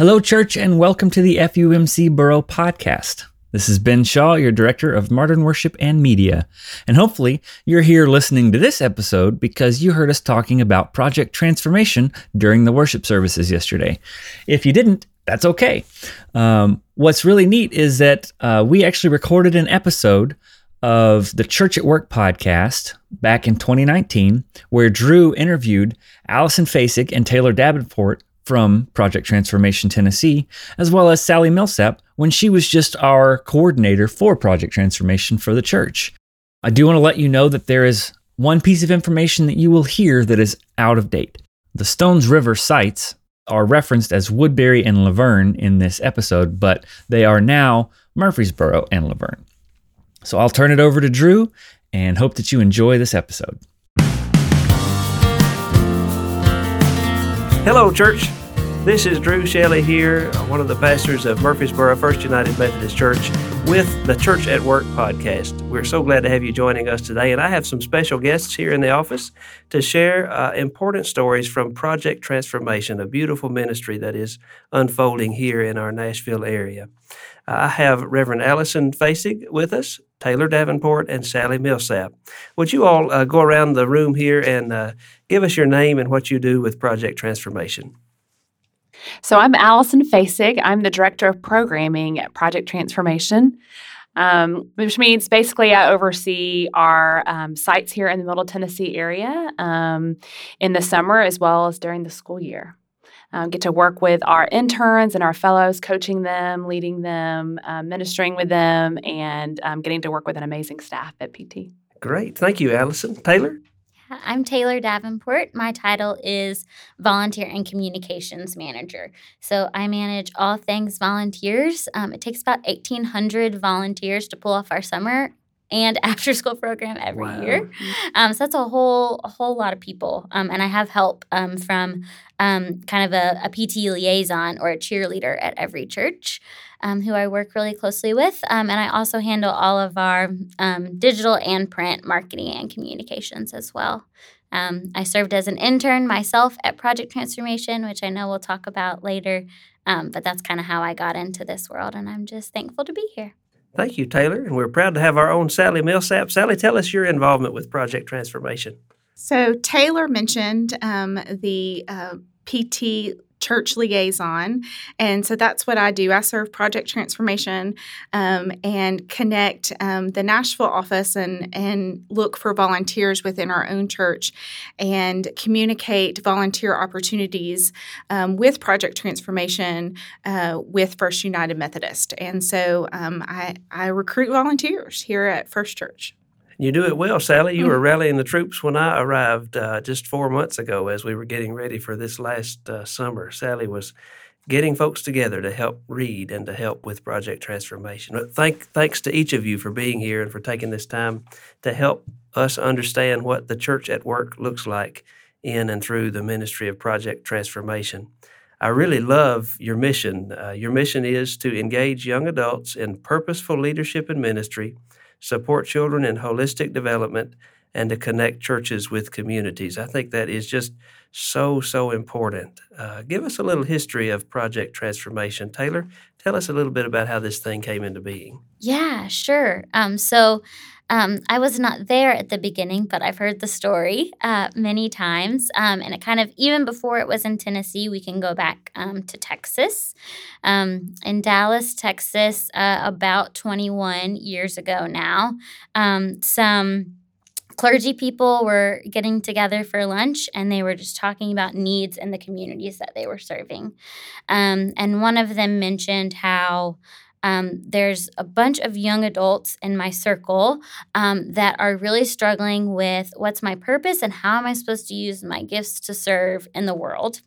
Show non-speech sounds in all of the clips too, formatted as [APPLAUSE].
Hello, church, and welcome to the FUMC Borough podcast. This is Ben Shaw, your Director of Modern Worship and Media. And hopefully, you're here listening to this episode because you heard us talking about Project Transformation during the worship services yesterday. If you didn't, that's okay. Um, what's really neat is that uh, we actually recorded an episode of the Church at Work podcast back in 2019, where Drew interviewed Allison Fasig and Taylor Davenport from Project Transformation Tennessee, as well as Sally Millsap when she was just our coordinator for Project Transformation for the church. I do want to let you know that there is one piece of information that you will hear that is out of date. The Stones River sites are referenced as Woodbury and La Vergne in this episode, but they are now Murfreesboro and La Vergne. So I'll turn it over to Drew and hope that you enjoy this episode. Hello, church. This is Drew Shelley here, one of the pastors of Murfreesboro First United Methodist Church with the Church at Work podcast. We're so glad to have you joining us today, and I have some special guests here in the office to share uh, important stories from Project Transformation, a beautiful ministry that is unfolding here in our Nashville area. I have Reverend Allison Fasig with us, Taylor Davenport, and Sally Millsap. Would you all uh, go around the room here and uh, give us your name and what you do with Project Transformation? So I'm Allison Fasig. I'm the Director of Programming at Project Transformation, um, which means basically I oversee our um, sites here in the Middle Tennessee area um, in the summer as well as during the school year. Um, get to work with our interns and our fellows, coaching them, leading them, uh, ministering with them, and um, getting to work with an amazing staff at PT. Great. Thank you, Allison. Taylor? I'm Taylor Davenport. My title is Volunteer and Communications Manager. So I manage all things volunteers. Um, it takes about 1,800 volunteers to pull off our summer and [LAUGHS] after school program every wow. year. Um, so that's a whole a whole lot of people. Um, and I have help um, from um, kind of a, a, PT liaison or a cheerleader at every church um, who I work really closely with. Um, and I also handle all of our um, digital and print marketing and communications as well. Um, I served as an intern myself at Project Transformation, which I know we'll talk about later. Um, but that's kind of how I got into this world, and I'm just thankful to be here. Thank you, Taylor. And we're proud to have our own Sally Millsap. Sally, tell us your involvement with Project Transformation. So, Taylor mentioned um, the uh, PT church liaison. And so that's what I do. I serve project transformation um, and connect um, the Nashville office and, and look for volunteers within our own church and communicate volunteer opportunities um, with project transformation uh, with First United Methodist. And so um, I, I recruit volunteers here at First Church. You do it well, Sally. You mm-hmm. were rallying the troops when I arrived uh, just four months ago as we were getting ready for this last uh, summer. Sally was getting folks together to help read and to help with project transformation. But thank, thanks to each of you for being here and for taking this time to help us understand what the church at work looks like in and through the ministry of project transformation. I really love your mission. Uh, your mission is to engage young adults in purposeful leadership and ministry support children in holistic development, and to connect churches with communities. I think that is just so, so important. Uh, give us a little history of Project Transformation. Taylor, tell us a little bit about how this thing came into being. Yeah, sure. Um, so, um, I was not there at the beginning, but I've heard the story uh, many times. Um, and it kind of, even before it was in Tennessee, we can go back um, to Texas. Um, in Dallas, Texas, uh, about 21 years ago now, um, some clergy people were getting together for lunch and they were just talking about needs in the communities that they were serving. Um, and one of them mentioned how um, there's a bunch of young adults in my circle um, that are really struggling with what's my purpose and how am I supposed to use my gifts to serve in the world.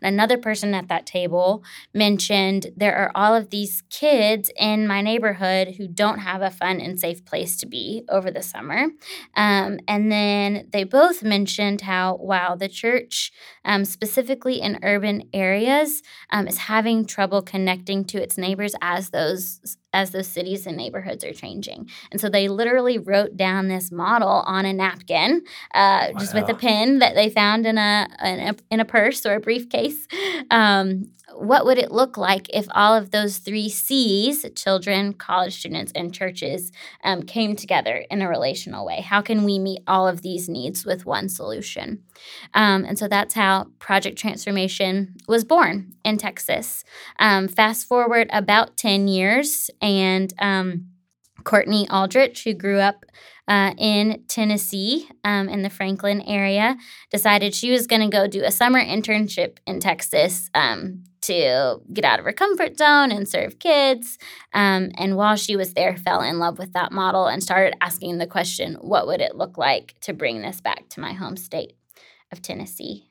And another person at that table mentioned there are all of these kids in my neighborhood who don't have a fun and safe place to be over the summer. Um, and then they both mentioned how, wow, the church, um, specifically in urban areas, um, is having trouble connecting to its neighbors as those as those cities and neighborhoods are changing. And so they literally wrote down this model on a napkin, uh, wow. just with a pen that they found in a, in a, in a purse or a briefcase. Um, what would it look like if all of those three C's, children, college students, and churches, um, came together in a relational way? How can we meet all of these needs with one solution? Um, and so that's how Project Transformation was born in Texas. Um, fast forward about 10 years, and um, Courtney Aldrich, who grew up uh, in Tennessee, um, in the Franklin area, decided she was going to go do a summer internship in Texas um, to get out of her comfort zone and serve kids. Um, and while she was there, fell in love with that model and started asking the question, what would it look like to bring this back to my home state of Tennessee?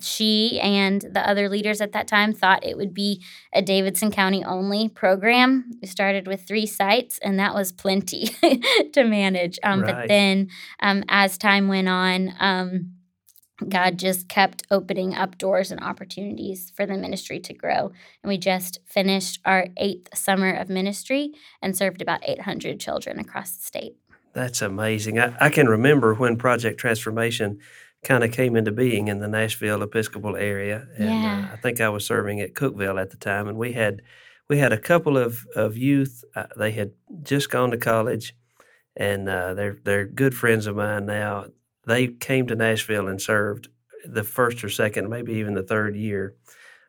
She and the other leaders at that time thought it would be a Davidson County only program. We started with three sites, and that was plenty [LAUGHS] to manage. Um, right. But then, um, as time went on, um, God just kept opening up doors and opportunities for the ministry to grow. And we just finished our eighth summer of ministry and served about 800 children across the state. That's amazing. I, I can remember when Project Transformation kind of came into being in the Nashville Episcopal area. And uh, yeah. uh, I think I was serving at Cookeville at the time. And we had we had a couple of, of youth. Uh, they had just gone to college and uh, they're, they're good friends of mine now they came to Nashville and served the first or second, maybe even the third year,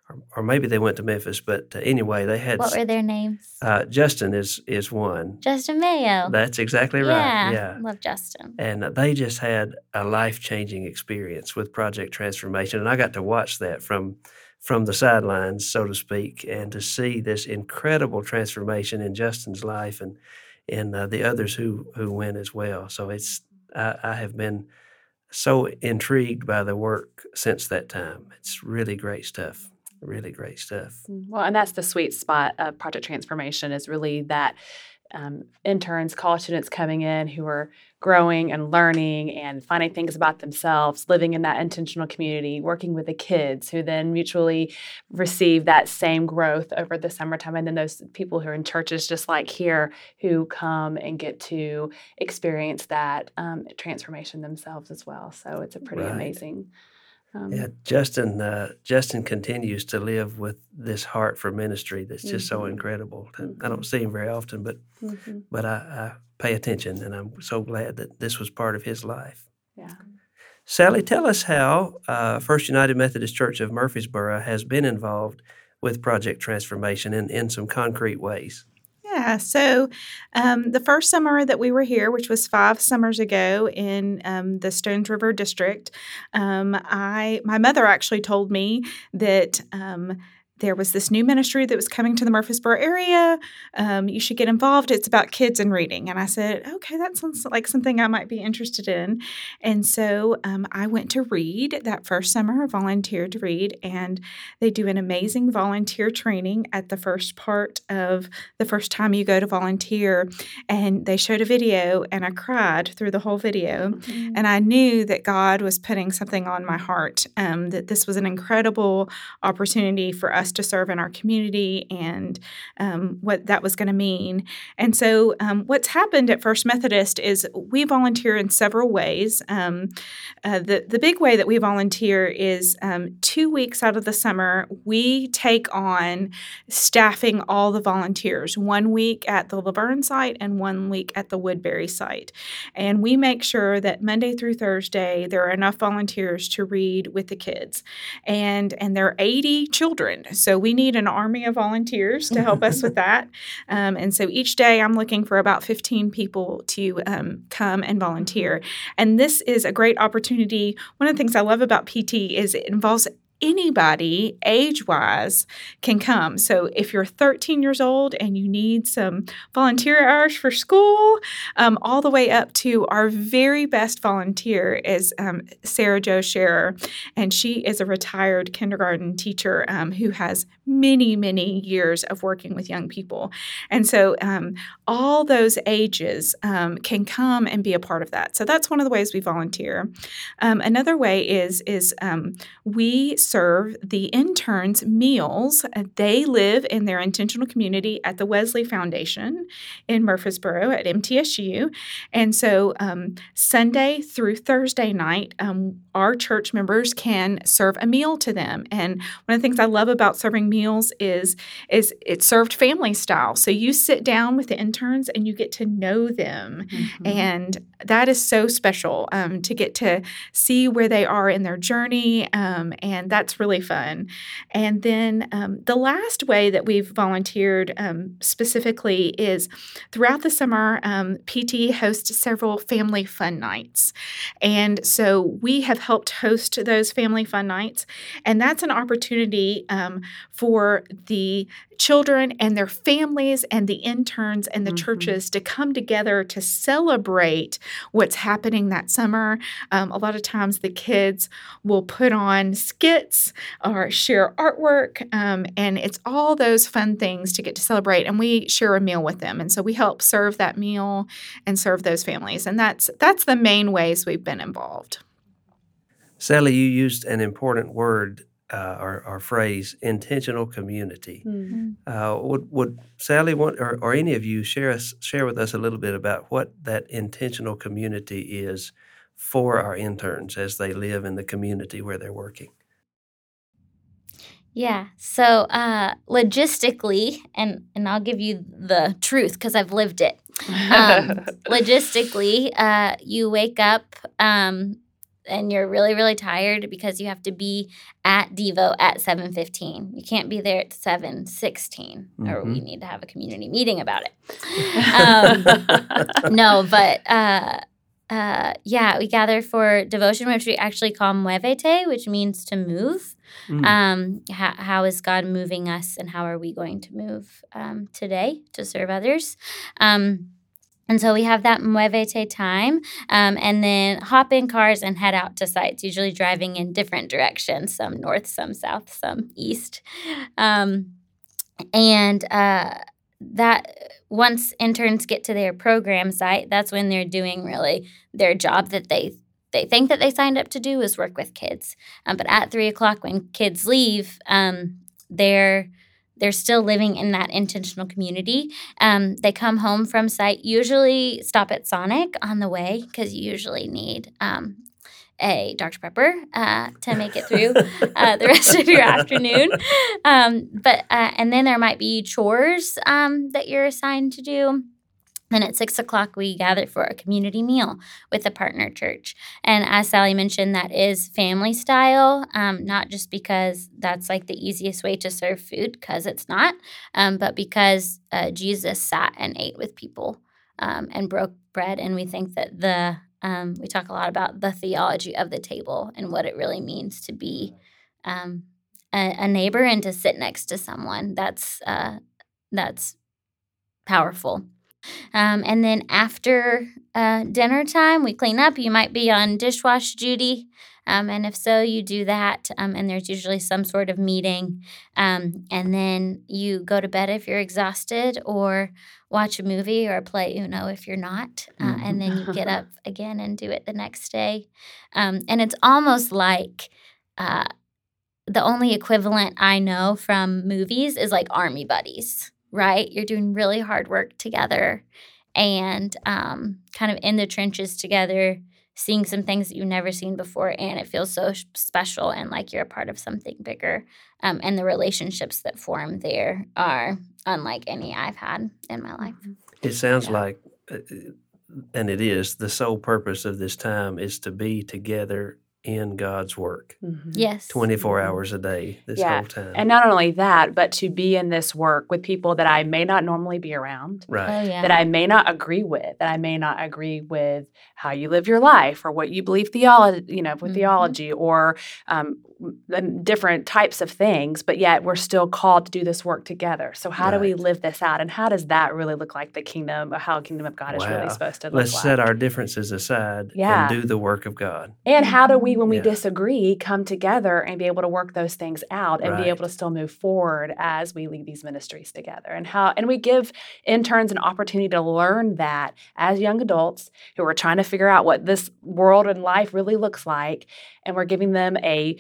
or, or maybe they went to Memphis. But uh, anyway, they had. What were their names? Uh, Justin is is one. Justin Mayo. That's exactly right. Yeah, yeah. love Justin. And they just had a life changing experience with Project Transformation, and I got to watch that from from the sidelines, so to speak, and to see this incredible transformation in Justin's life and and uh, the others who who went as well. So it's I, I have been so intrigued by the work since that time. It's really great stuff. Really great stuff. Mm, well, and that's the sweet spot of Project Transformation is really that um, interns, college students coming in who are growing and learning and finding things about themselves, living in that intentional community, working with the kids who then mutually receive that same growth over the summertime. And then those people who are in churches just like here who come and get to experience that um, transformation themselves as well. So it's a pretty right. amazing. Um, yeah, Justin. Uh, Justin continues to live with this heart for ministry that's just mm-hmm. so incredible. Mm-hmm. I don't see him very often, but mm-hmm. but I, I, pay attention, and I'm so glad that this was part of his life. Yeah. Sally, tell us how uh, First United Methodist Church of Murfreesboro has been involved with Project Transformation in, in some concrete ways. Yeah. So um, the first summer that we were here, which was five summers ago in um, the Stones River District, um, I my mother actually told me that um, there was this new ministry that was coming to the Murfreesboro area. Um, you should get involved. It's about kids and reading. And I said, okay, that sounds like something I might be interested in. And so um, I went to read that first summer, I volunteered to read, and they do an amazing volunteer training at the first part of the first time you go to volunteer. And they showed a video, and I cried through the whole video. Mm-hmm. And I knew that God was putting something on my heart, um, that this was an incredible opportunity for us us to serve in our community and um, what that was going to mean. And so, um, what's happened at First Methodist is we volunteer in several ways. Um, uh, the the big way that we volunteer is um, two weeks out of the summer we take on staffing all the volunteers. One week at the La Vergne site and one week at the Woodbury site, and we make sure that Monday through Thursday there are enough volunteers to read with the kids, and and there are 80 children. So we need an army of volunteers to help us with [LAUGHS] that. Um, and so each day I'm looking for about 15 people to um, come and volunteer. And this is a great opportunity. One of the things I love about PT is it involves anybody age wise can come. So if you're 13 years old and you need some volunteer hours for school, um, all the way up to our very best volunteer is um, Sarah Jo Scherer. And she is a retired kindergarten teacher um, who has many, many years of working with young people. And so um, all those ages um, can come and be a part of that. So that's one of the ways we volunteer. Um, another way is, is we serve the interns meals. Uh, They live in their intentional community at the Wesley Foundation in Murfreesboro at MTSU. And so um, Sunday through Thursday night, um, our church members can serve a meal to them. And one of the things I love about serving meals is is it's served family style. So you sit down with the interns and you get to know them, Mhm. and that is so special um, to get to see where they are in their journey, um, and that's really fun. And then um, the last way that we've volunteered um, specifically is throughout the summer, um, PT hosts several family fun nights. And so we have helped host those family fun nights. And that's an opportunity um, for the children and their families and the interns and the Mhm. churches to come together to celebrate what's happening that summer. Um, a lot of times the kids will put on skits or share artwork, um, and it's all those fun things to get to celebrate. And we share a meal with them, and so we help serve that meal and serve those families. And that's that's the main ways we've been involved. Sally, you used an important word uh, or, or phrase, intentional community. Mm. Uh, would would Sally want, or, or any of you share us share with us a little bit about what that intentional community is for our interns as they live in the community where they're working? Yeah. So uh, logistically, and and I'll give you the truth because I've lived it. Um, [LAUGHS] logistically, uh, you wake up um, and you're really really tired because you have to be at Devo at seven fifteen. You can't be there at seven sixteen, or we need to have a community meeting about it. [LAUGHS] Um, no, but uh, uh, yeah, we gather for devotion, which we actually call muevete, which means to move. Mm. Um, how, how is God moving us, and how are we going to move um, today to serve others? Um, and so we have that muevete time, um, and then hop in cars and head out to sites, usually driving in different directions, some north, some south, some east. Um, and uh, that once interns get to their program site, that's when they're doing really their job that they they think that they signed up to do is work with kids. Um, but at three o'clock, when kids leave, um, they're they're still living in that intentional community. Um, they come home from site, usually stop at Sonic on the way because you usually need um, a Dr. Pepper uh, to make it through [LAUGHS] uh, the rest of your afternoon. Um, but uh, and then there might be chores um, that you're assigned to do. Then at six o'clock, we gather for a community meal with a partner church. And as Sally mentioned, that is family style, um, not just because that's like the easiest way to serve food, because it's not, um, but because uh, Jesus sat and ate with people um, and broke bread. And we think that the, um, we talk a lot about the theology of the table and what it really means to be um, a, a neighbor and to sit next to someone. That's, uh, that's powerful. Um, and then after uh, dinner time, we clean up. You might be on dishwash duty. Um, and if so, you do that. Um, and there's usually some sort of meeting. Um, and then you go to bed if you're exhausted, or watch a movie or play Uno if you're not. Uh, And then you get up [LAUGHS] again and do it the next day. Um, and it's almost like uh, the only equivalent I know from movies is like army buddies right? You're doing really hard work together and um, kind of in the trenches together, seeing some things that you've never seen before. And it feels so special and like you're a part of something bigger. Um, and the relationships that form there are unlike any I've had in my life. It sounds Yeah. like, uh, and it is, the sole purpose of this time is to be together in God's work Mhm. Yes. 24 Mhm. hours a day this Yeah. whole time. And not only that, but to be in this work with people that I may not normally be around, right. Oh, yeah. that I may not agree with, that I may not agree with how you live your life or what you believe theology, you know, with Mhm. theology or um, the different types of things, but yet we're still called to do this work together. So how do we live this out, and how does that really look like the kingdom, or how kingdom of God is really supposed to look Let's like? set our differences aside Yeah. and do the work of God. And how do we, when we Yeah. disagree, come together and be able to work those things out and Right. be able to still move forward as we lead these ministries together? And how and we give interns an opportunity to learn that as young adults who are trying to figure out what this world and life really looks like. And we're giving them a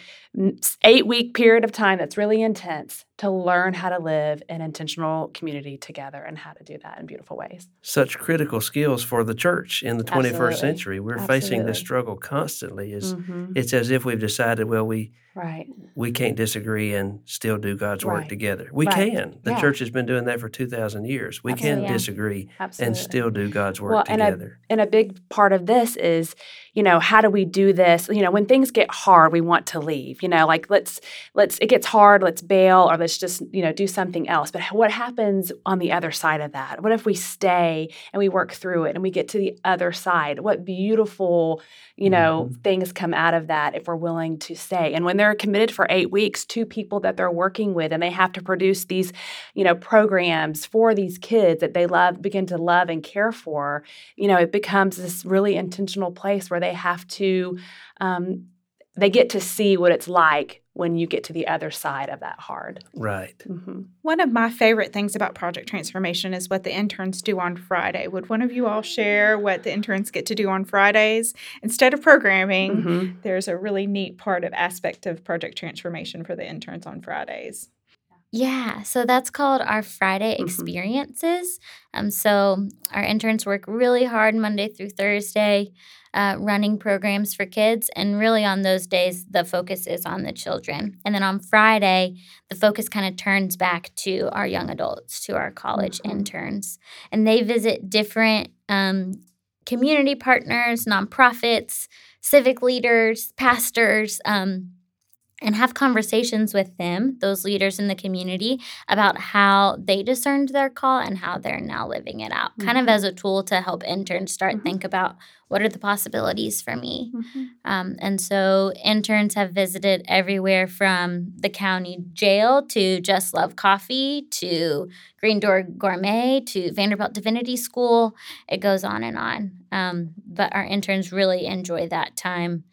eight week period of time that's really intense to learn how to live in intentional community together and how to do that in beautiful ways. Such critical skills for the church in the 21st Absolutely. century. We're Absolutely. facing this struggle constantly. Is Mhm. it's as if we've decided, well, we Right. we can't disagree and still do God's work Right. together. We Right. can. The Yeah. church has been doing that for 2,000 years. We Absolutely. can disagree Absolutely. and still do God's work Well, and a- together. and a big part of this is you know how do we do this you know when things get hard we want to leave you know like let's let's it gets hard let's bail or let's just you know do something else. But what happens on the other side of that? What if we stay and we work through it and we get to the other side? What beautiful you know things come out of that if we're willing to stay? And when they're committed for eight weeks to people that they're working with and they have to produce these you know programs for these kids that they love begin to love and care for you know it becomes this really intentional place where they have to um, they get to see what it's like when you get to the other side of that hard Right. hmm One of my favorite things about Project Transformation is what the interns do on Friday. Would one of you all share what the interns get to do on Fridays? Instead of programming, hmm there's a really neat part of aspect of Project Transformation for the interns on Fridays. Yeah, so that's called our Friday Mhm. experiences. Um, so our interns work really hard Monday through Thursday, uh, running programs for kids, and really on those days the focus is on the children. And then on Friday, the focus kind of turns back to our young adults, to our college Mhm. interns, and they visit different um, community partners, nonprofits, civic leaders, pastors. Um, and have conversations with them, those leaders in the community, about how they discerned their call and how they're now living it out, kind of Mhm. as a tool to help interns start Mhm. think about what are the possibilities for me. Um, and so interns have visited everywhere from the county jail to Just Love Coffee to Green Door Gourmet to Vanderbilt Divinity School. It goes on and on. Um, but our interns really enjoy that time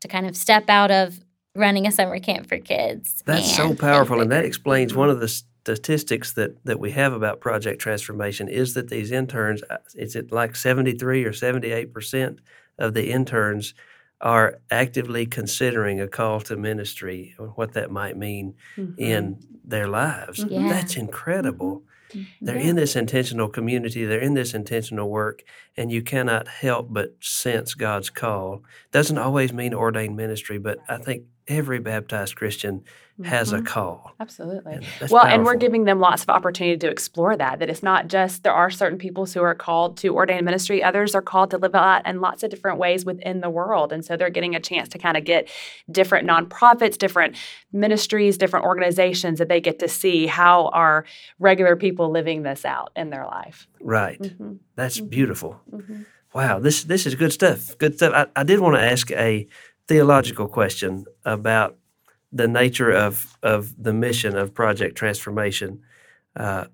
to kind of step out of running a summer camp for kids. That's so powerful, and that explains one of the statistics that, that we have about project transformation is that these interns, uh, is it like 73 or 78 percent of the interns are actively considering a call to ministry or what that might mean Mm-hmm. in their lives. Yeah. That's incredible. They're Yeah. in this intentional community, they're in this intentional work, and you cannot help but sense God's call. Doesn't always mean ordained ministry, but I think every baptized Christian has a Mhm. call. Absolutely. And well, and we're giving them lots of opportunity to explore that. That it's not just there are certain people who are called to ordain ministry, others are called to live out in lots of different ways within the world. And so they're getting a chance to kind of get different nonprofits, different ministries, different organizations that they get to see how are regular people living this out in their life. Right. Mhm, That's Mhm. beautiful. mhm. Wow, this this is good stuff. Good stuff. I, I did want to ask a theological question about the nature of of the mission of Project Transformation. Uh,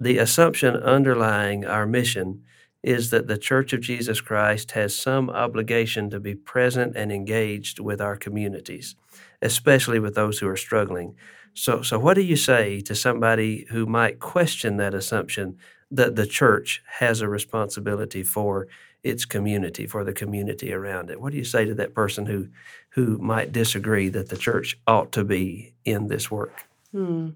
the assumption underlying our mission is that the Church of Jesus Christ has some obligation to be present and engaged with our communities, especially with those who are struggling. So, so what do you say to somebody who might question that assumption that the church has a responsibility for its community, for the community around it? What do you say to that person who who might disagree that the church ought to be in this work? Hmm.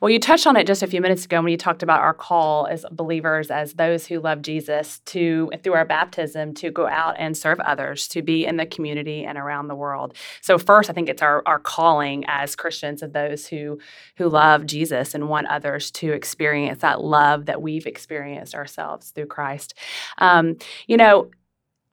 Well, you touched on it just a few minutes ago when you talked about our call as believers, as those who love Jesus, to through our baptism to go out and serve others, to be in the community and around the world. So, first, I think it's our, our calling as Christians of those who who love Jesus and want others to experience that love that we've experienced ourselves through Christ. Um, you know,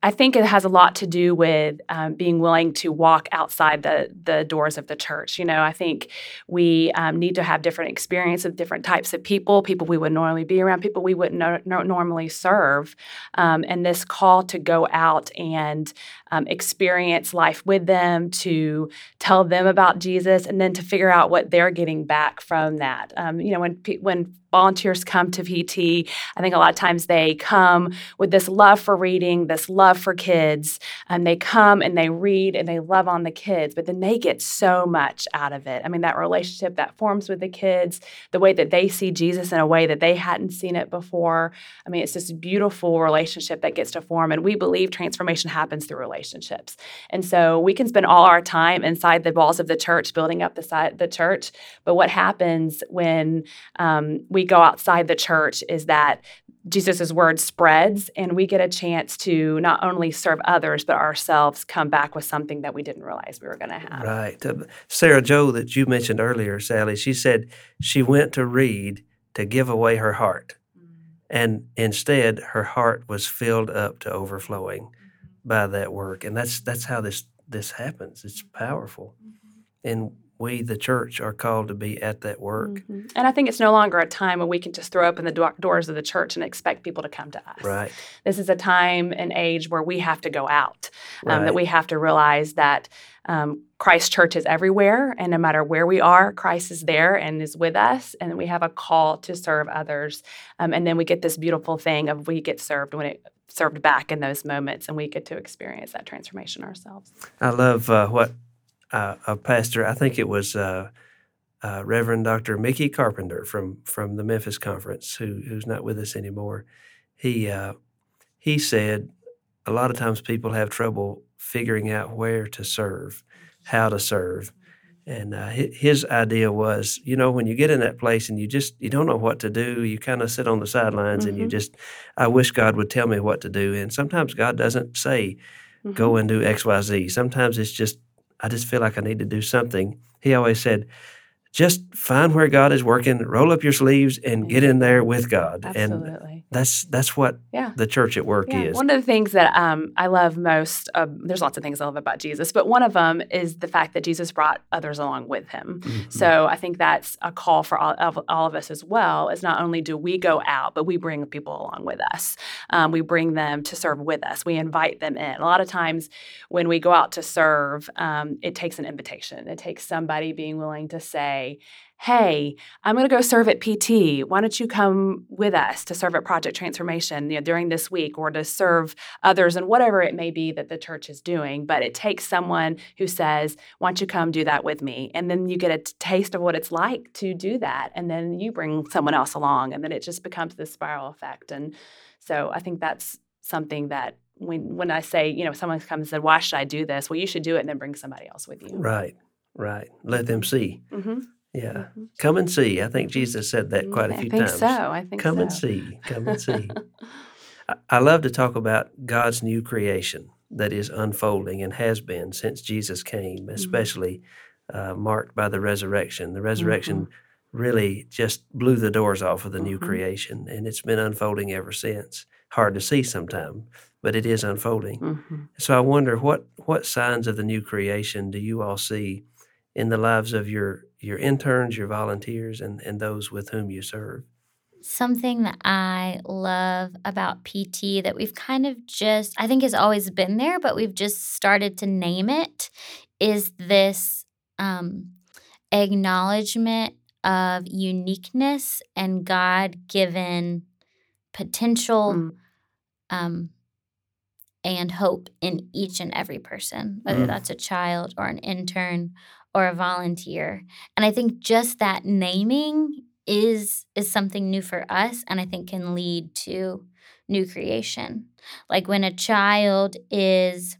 I think it has a lot to do with um, being willing to walk outside the the doors of the church. You know, I think we um, need to have different experience with different types of people, people we would normally be around, people we wouldn't no, no, normally serve, um, and this call to go out and um, experience life with them, to tell them about Jesus, and then to figure out what they're getting back from that. Um, you know, when when volunteers come to PT, I think a lot of times they come with this love for reading, this love love for kids. And they come and they read and they love on the kids, but then they get so much out of it. I mean, that relationship that forms with the kids, the way that they see Jesus in a way that they hadn't seen it before. I mean, it's this beautiful relationship that gets to form. And we believe transformation happens through relationships. And so we can spend all our time inside the walls of the church, building up the, side, the church. But what happens when um, we go outside the church is that Jesus' word spreads, and we get a chance to not only serve others, but ourselves come back with something that we didn't realize we were going to have. Right. Uh, Sarah Jo, that you mentioned earlier, Sally, she said she went to read to give away her heart. Mm-hmm. And instead, her heart was filled up to overflowing mm-hmm. by that work. And that's that's how this this happens. It's powerful. Mm-hmm. And we, the church, are called to be at that work. Mm-hmm. And I think it's no longer a time when we can just throw open the do- doors of the church and expect people to come to us. Right. This is a time and age where we have to go out, um, Right. that we have to realize that um, Christ Church is everywhere, and no matter where we are, Christ is there and is with us, and we have a call to serve others. Um, and then we get this beautiful thing of we get served when it served back in those moments, and we get to experience that transformation ourselves. I love uh, what uh, a pastor, I think it was uh, uh, Reverend Dr. Mickey Carpenter from, from the Memphis Conference, who, who's not with us anymore. He, uh, he said a lot of times people have trouble figuring out where to serve, how to serve. And uh, his idea was, you know, when you get in that place and you just you don't know what to do, you kind of sit on the sidelines and you Mhm. just, I wish God would tell me what to do. And sometimes God doesn't say, Mhm. go and do X, Y, Z. Sometimes it's just, I just feel like I need to do something. He always said, just find where God is working, roll up your sleeves, and get in there with God. And Absolutely. That's that's what Yeah. the church at work Yeah, is. one of the things that um, I love most, um, there's lots of things I love about Jesus, but one of them is the fact that Jesus brought others along with him. Mhm. So I think that's a call for all of, all of us as well. Is not only do we go out, but we bring people along with us. Um, we bring them to serve with us. We invite them in. A lot of times when we go out to serve, um, it takes an invitation. It takes somebody being willing to say, "Hey, I'm going to go serve at PT. Why don't you come with us to serve at Project Transformation you know, during this week, or to serve others and whatever it may be that the church is doing?" But it takes someone who says, "Why don't you come do that with me?" And then you get a t- taste of what it's like to do that, and then you bring someone else along, and then it just becomes this spiral effect. And so I think that's something that when when I say, you know, someone comes and said, "Why should I do this?" Well, you should do it and then bring somebody else with you. Right, right. Let them see. Mm-hmm. Yeah. Come and see. I think Jesus said that quite a few times. I think times. so. I think Come so. and see. Come and see. [LAUGHS] I- love to talk about God's new creation that is unfolding and has been since Jesus came, especially uh, marked by the resurrection. The resurrection really just blew the doors off of the new Mhm. creation, and it's been unfolding ever since. Hard to see sometimes, but it is unfolding. Mhm. So I wonder what what signs of the new creation do you all see in the lives of your your interns, your volunteers, and, and those with whom you serve? Something that I love about PT that we've kind of just, I think has always been there, but we've just started to name it is this um, acknowledgement of uniqueness and God given potential Mm. um, and hope in each and every person, whether Mm. that's a child or an intern or a volunteer. And I think just that naming is is something new for us and I think can lead to new creation. Like when a child is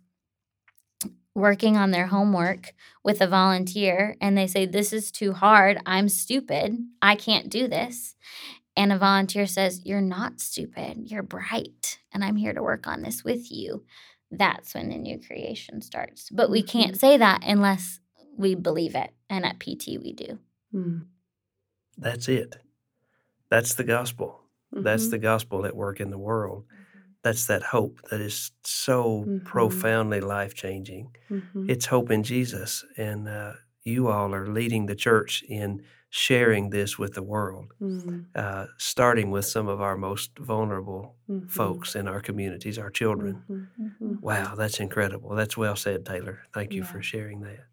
working on their homework with a volunteer and they say this is too hard, I'm stupid, I can't do this. And a volunteer says, You're not stupid, you're bright, and I'm here to work on this with you. That's when the new creation starts. But we can't mm-hmm. say that unless we believe it. And at PT, we do. Mm. That's it. That's the gospel. That's Mhm. the gospel at work in the world. That's that hope that is so Mhm. profoundly life changing. Mhm. It's hope in Jesus. And uh, you all are leading the church in sharing this with the world, Mm. uh, starting with some of our most vulnerable Mhm. folks in our communities, our children. Mhm. Mhm. Wow, that's incredible. That's well said, Taylor. Thank you Yeah. for sharing that.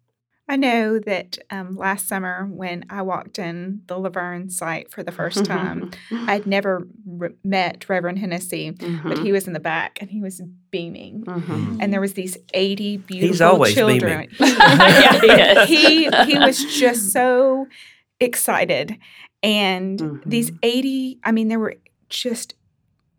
I know that um, last summer when I walked in the La Vergne site for the first time, [LAUGHS] I'd never re- met Reverend Hennessy, Mm-hmm. but he was in the back and he was beaming. Mhm. And there was these 80 beautiful He's always children. [LAUGHS] yeah, he he he was [LAUGHS] just so excited and these Mhm. 80 i mean there were just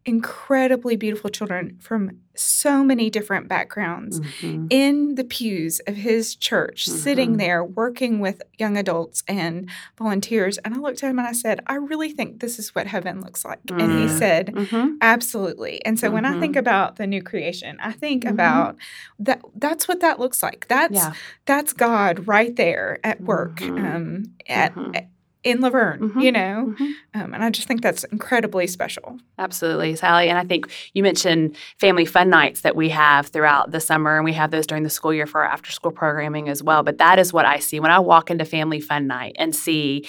incredibly beautiful children from so many different backgrounds Mhm. in the pews of his church sitting Mhm. there working with young adults and volunteers and i looked at him and i said i really think this is what heaven looks like and he Mm. said Mhm. Absolutely. And so when I think Mhm. about the new creation, I think about that that's what that looks like. That's Yeah. that's God right there at work um at, at- in La Vergne, Mhm. you know. Mhm. Um, and I just think that's incredibly special. Absolutely, Sally. And I think you mentioned family fun nights that we have throughout the summer, and we have those during the school year for our after school programming as well. But that is what I see when I walk into family fun night and see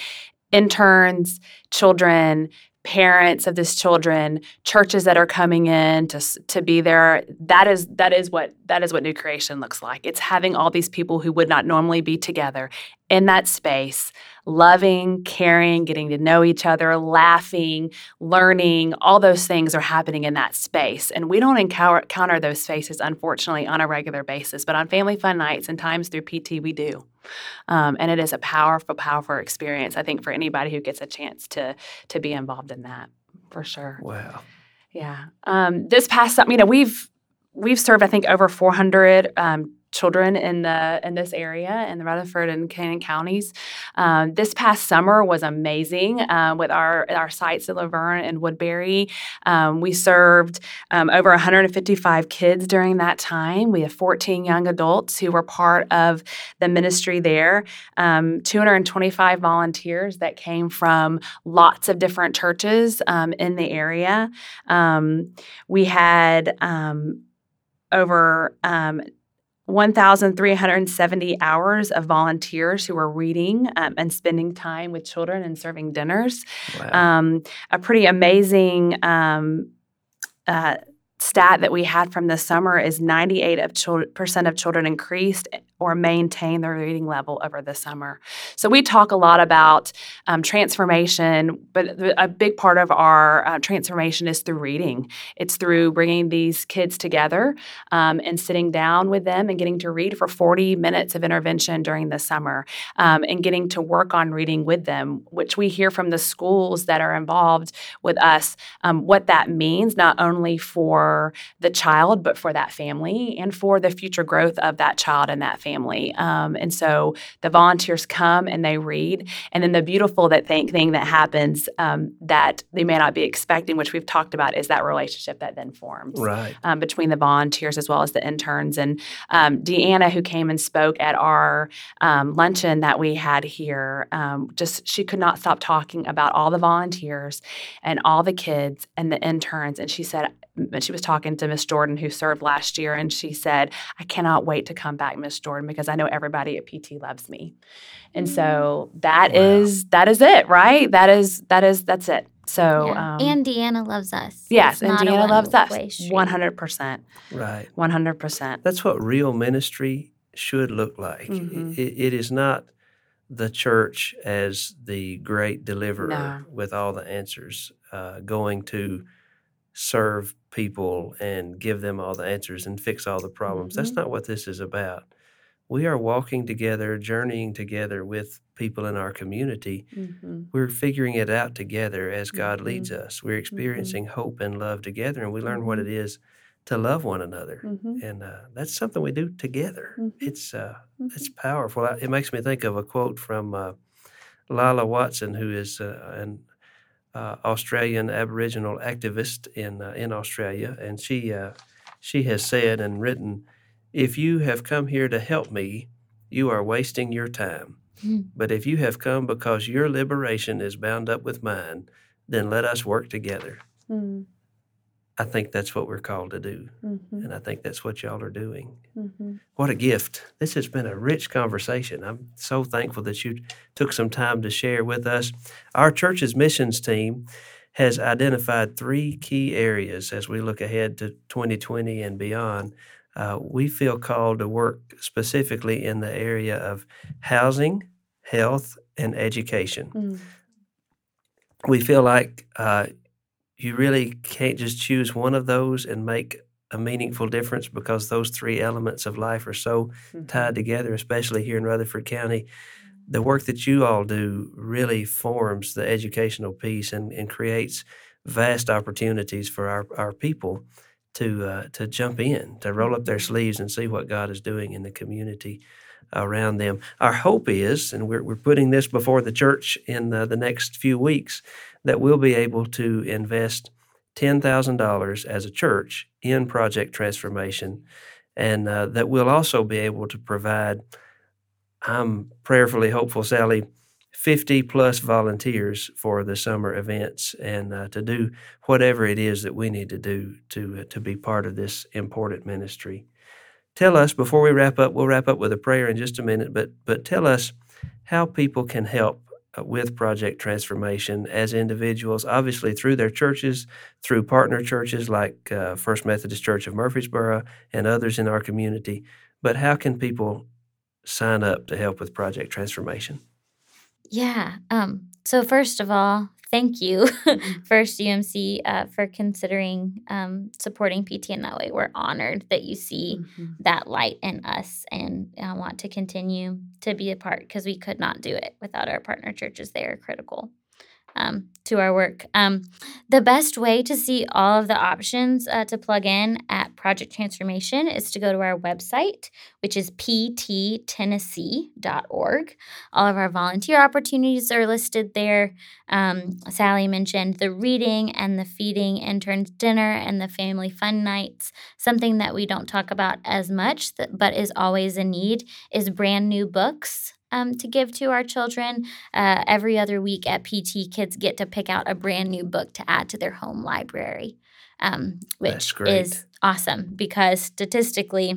interns, children, parents of these children, churches that are coming in to to be there. That is that is what that is what new creation looks like. It's having all these people who would not normally be together in that space, loving, caring, getting to know each other, laughing, learning, all those things are happening in that space. And we don't encounter, encounter those spaces, unfortunately, on a regular basis. But on family fun nights and times through PT, we do. Um, and it is a powerful, powerful experience, I think, for anybody who gets a chance to to be involved in that, for sure. Wow. Yeah. Um, this past you know, we've we've served I think over 400 um, children in the in this area in the Rutherford and Cannon counties. Um, this past summer was amazing uh, with our our sites in La Vergne and Woodbury. Um, we served um, over 155 kids during that time. We have 14 young adults who were part of the ministry there. Um, 225 volunteers that came from lots of different churches um, in the area. We had over 1,370 hours of volunteers who were reading um, and spending time with children and serving dinners. Wow. Um, a pretty amazing um, uh, stat that we had from this summer is 98 of chil- percent of children increased or maintain their reading level over the summer. So we talk a lot about um, transformation, but a big part of our uh, transformation is through reading. It's through bringing these kids together um, and sitting down with them and getting to read for 40 minutes of intervention during the summer um, and getting to work on reading with them, which we hear from the schools that are involved with us um, what that means, not only for the child, but for that family and for the future growth of that child and that family. Um, and so the volunteers come and they read. And then the beautiful that thing, thing that happens um, that they may not be expecting, which we've talked about, is that relationship that then forms right. um, between the volunteers as well as the interns. And um, Deanna, who came and spoke at our um, luncheon that we had here, um, just she could not stop talking about all the volunteers and all the kids and the interns. And she said, she was talking to Miss Jordan, who served last year, and she said, I cannot wait to come back, Miss Jordan, because I know everybody at PT loves me. And so that Wow. is that is it, right? That is that is that's it. So Yeah. um, and Deanna loves us. Yes, It's and not Deanna loves us. One hundred percent. Right. One hundred percent. That's what real ministry should look like. Mhm. It, it is not the church as the great deliverer No. with all the answers, uh, going to serve people and give them all the answers and fix all the problems. That's Mhm. not what this is about. We are walking together, journeying together with people in our community. Mm-hmm. We're figuring it out together as God Mhm. leads us. We're experiencing hope and love together, and we learn what it is to love one another Mm-hmm. and uh, that's something we do together. It's uh, it's powerful. It makes me think of a quote from uh, Lilla Watson, who is uh, an uh, Australian Aboriginal activist in uh, in Australia, and she uh, she has said and written, "If you have come here to help me, you are wasting your time. Mhm. But if you have come because your liberation is bound up with mine, then let us work together." Mm-hmm. I think that's what we're called to do. Mm-hmm. And I think that's what y'all are doing. Mm-hmm. What a gift. This has been a rich conversation. I'm so thankful that you took some time to share with us. Our church's missions team has identified three key areas as we look ahead to 2020 and beyond uh, we feel called to work specifically in the area of housing, health, and education. Mm. We feel like uh, you really can't just choose one of those and make a meaningful difference because those three elements of life are so Mm-hmm. tied together, especially here in Rutherford County. The work that you all do really forms the educational piece and, and creates vast opportunities for our, our people to uh, to jump in, to roll up their sleeves and see what God is doing in the community around them. Our hope is, and we're, we're putting this before the church in the, the next few weeks, that we'll be able to invest $10,000 as a church in project transformation, and uh, that we'll also be able to provide, I'm prayerfully hopeful, Sally, 50 plus volunteers for the summer events and uh, to do whatever it is that we need to do to, uh, to be part of this important ministry. Tell us, before we wrap up, we'll wrap up with a prayer in just a minute, but, but tell us how people can help uh, with project transformation as individuals, obviously through their churches, through partner churches like uh, First Methodist Church of Murfreesboro and others in our community. But how can people sign up to help with project transformation? Yeah. Um, so first of all, thank you, [LAUGHS] First UMC, uh, for considering um, supporting PT in that way. We're honored that you see Mhm. that light in us and uh, want to continue to be a part because we could not do it without our partner churches. They are critical um, to our work. Um, the best way to see all of the options uh, to plug in at Project Transformation is to go to our website, which is pttennessee.org. All of our volunteer opportunities are listed there. Um, Sally mentioned the reading and the feeding interns dinner and the family fun nights. Something that we don't talk about as much, that, but is always a need, is brand new books. Um, to give to our children. Uh, every other week at PT, kids get to pick out a brand new book to add to their home library, um, which is awesome because statistically,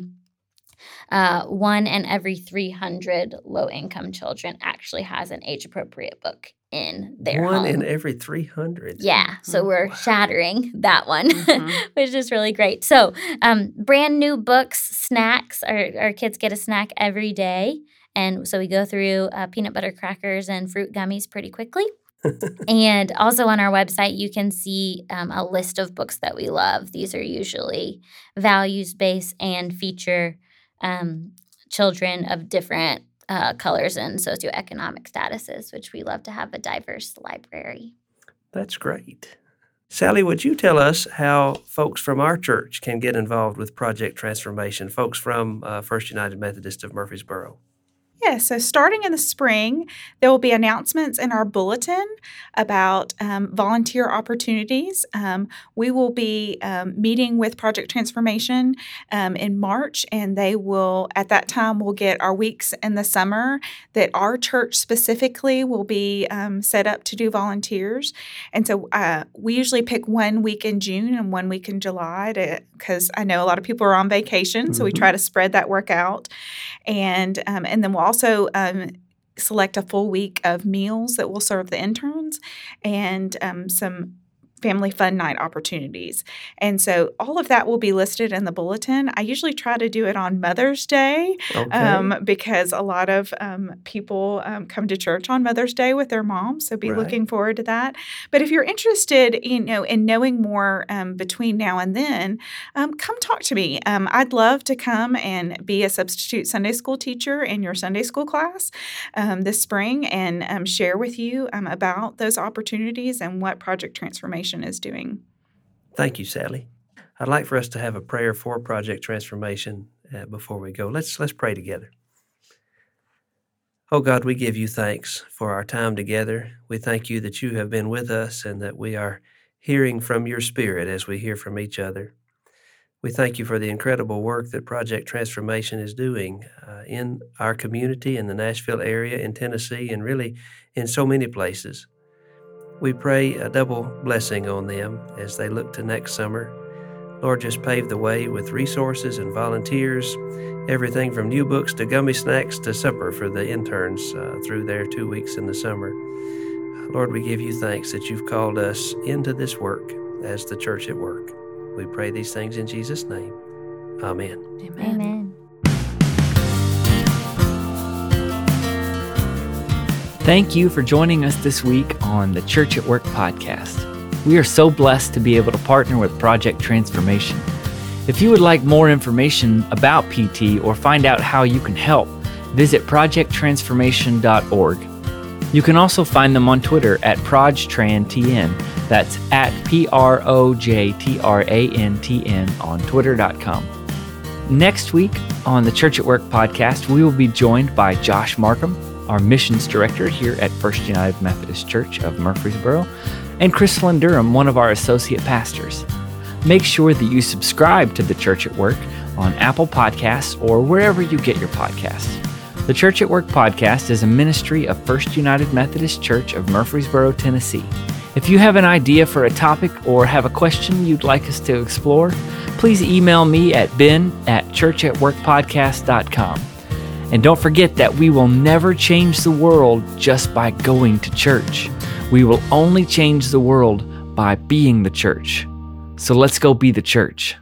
uh, one in every 300 low income children actually has an age appropriate book in their One home. in every 300. Yeah, so Mhm. we're Wow. shattering that one, Mhm. [LAUGHS] which is really great. So, um, brand new books, snacks. Our, our kids get a snack every day. And so we go through uh, peanut butter crackers and fruit gummies pretty quickly. [LAUGHS] and also on our website, you can see um, a list of books that we love. These are usually values based and feature um, children of different uh, colors and socioeconomic statuses, which we love to have a diverse library. That's great. Sally, would you tell us how folks from our church can get involved with Project Transformation, folks from uh, First United Methodist of Murfreesboro? Yeah, so starting in the spring, there will be announcements in our bulletin about um, volunteer opportunities. Um, we will be um, meeting with Project Transformation um, in March, and they will, at that time, we'll get our weeks in the summer that our church specifically will be um, set up to do volunteers. And so uh, we usually pick one week in June and one week in July because I know a lot of people are on vacation, so we Mhm. try to spread that work out and um, and then we'll also um, select a full week of meals that will serve the interns and um, some family fun night opportunities and so all of that will be listed in the bulletin i usually try to do it on mother's day Okay. um, because a lot of um, people um, come to church on Mother's Day with their moms. So be Right. looking forward to that. But if you're interested, you know, in knowing more um, between now and then, um, come talk to me. Um, I'd love to come and be a substitute Sunday school teacher in your Sunday school class um, this spring and um, share with you um, about those opportunities and what Project Transformation is doing. Thank you, Sally. I'd like for us to have a prayer for Project Transformation uh, before we go. Let's let's pray together. Oh God, we give you thanks for our time together. We thank you that you have been with us and that we are hearing from your Spirit as we hear from each other. We thank you for the incredible work that Project Transformation is doing uh, in our community, in the Nashville area, in Tennessee, and really in so many places. We pray a double blessing on them as they look to next summer. Lord, just pave the way with resources and volunteers, everything from new books to gummy snacks to supper for the interns uh, through their two weeks in the summer. Lord, we give you thanks that you've called us into this work as the church at work. We pray these things in Jesus' name. Amen. Amen. Thank you for joining us this week on the Church at Work podcast. We are so blessed to be able to partner with Project Transformation. If you would like more information about PT or find out how you can help, visit projecttransformation.org. You can also find them on Twitter at ProjTranTN. That's at P R O J T R A N T N on Twitter.com. Next week on the Church at Work podcast, we will be joined by Josh Markham, our missions director here at First United Methodist Church of Murfreesboro, and Chris Durham, one of our associate pastors. Make sure that you subscribe to the Church at Work on Apple Podcasts or wherever you get your podcasts. The Church at Work podcast is a ministry of First United Methodist Church of Murfreesboro, Tennessee. If you have an idea for a topic or have a question you'd like us to explore, please email me at ben at churchatworkpodcast.com. And don't forget that we will never change the world just by going to church. We will only change the world by being the church. So let's go be the church.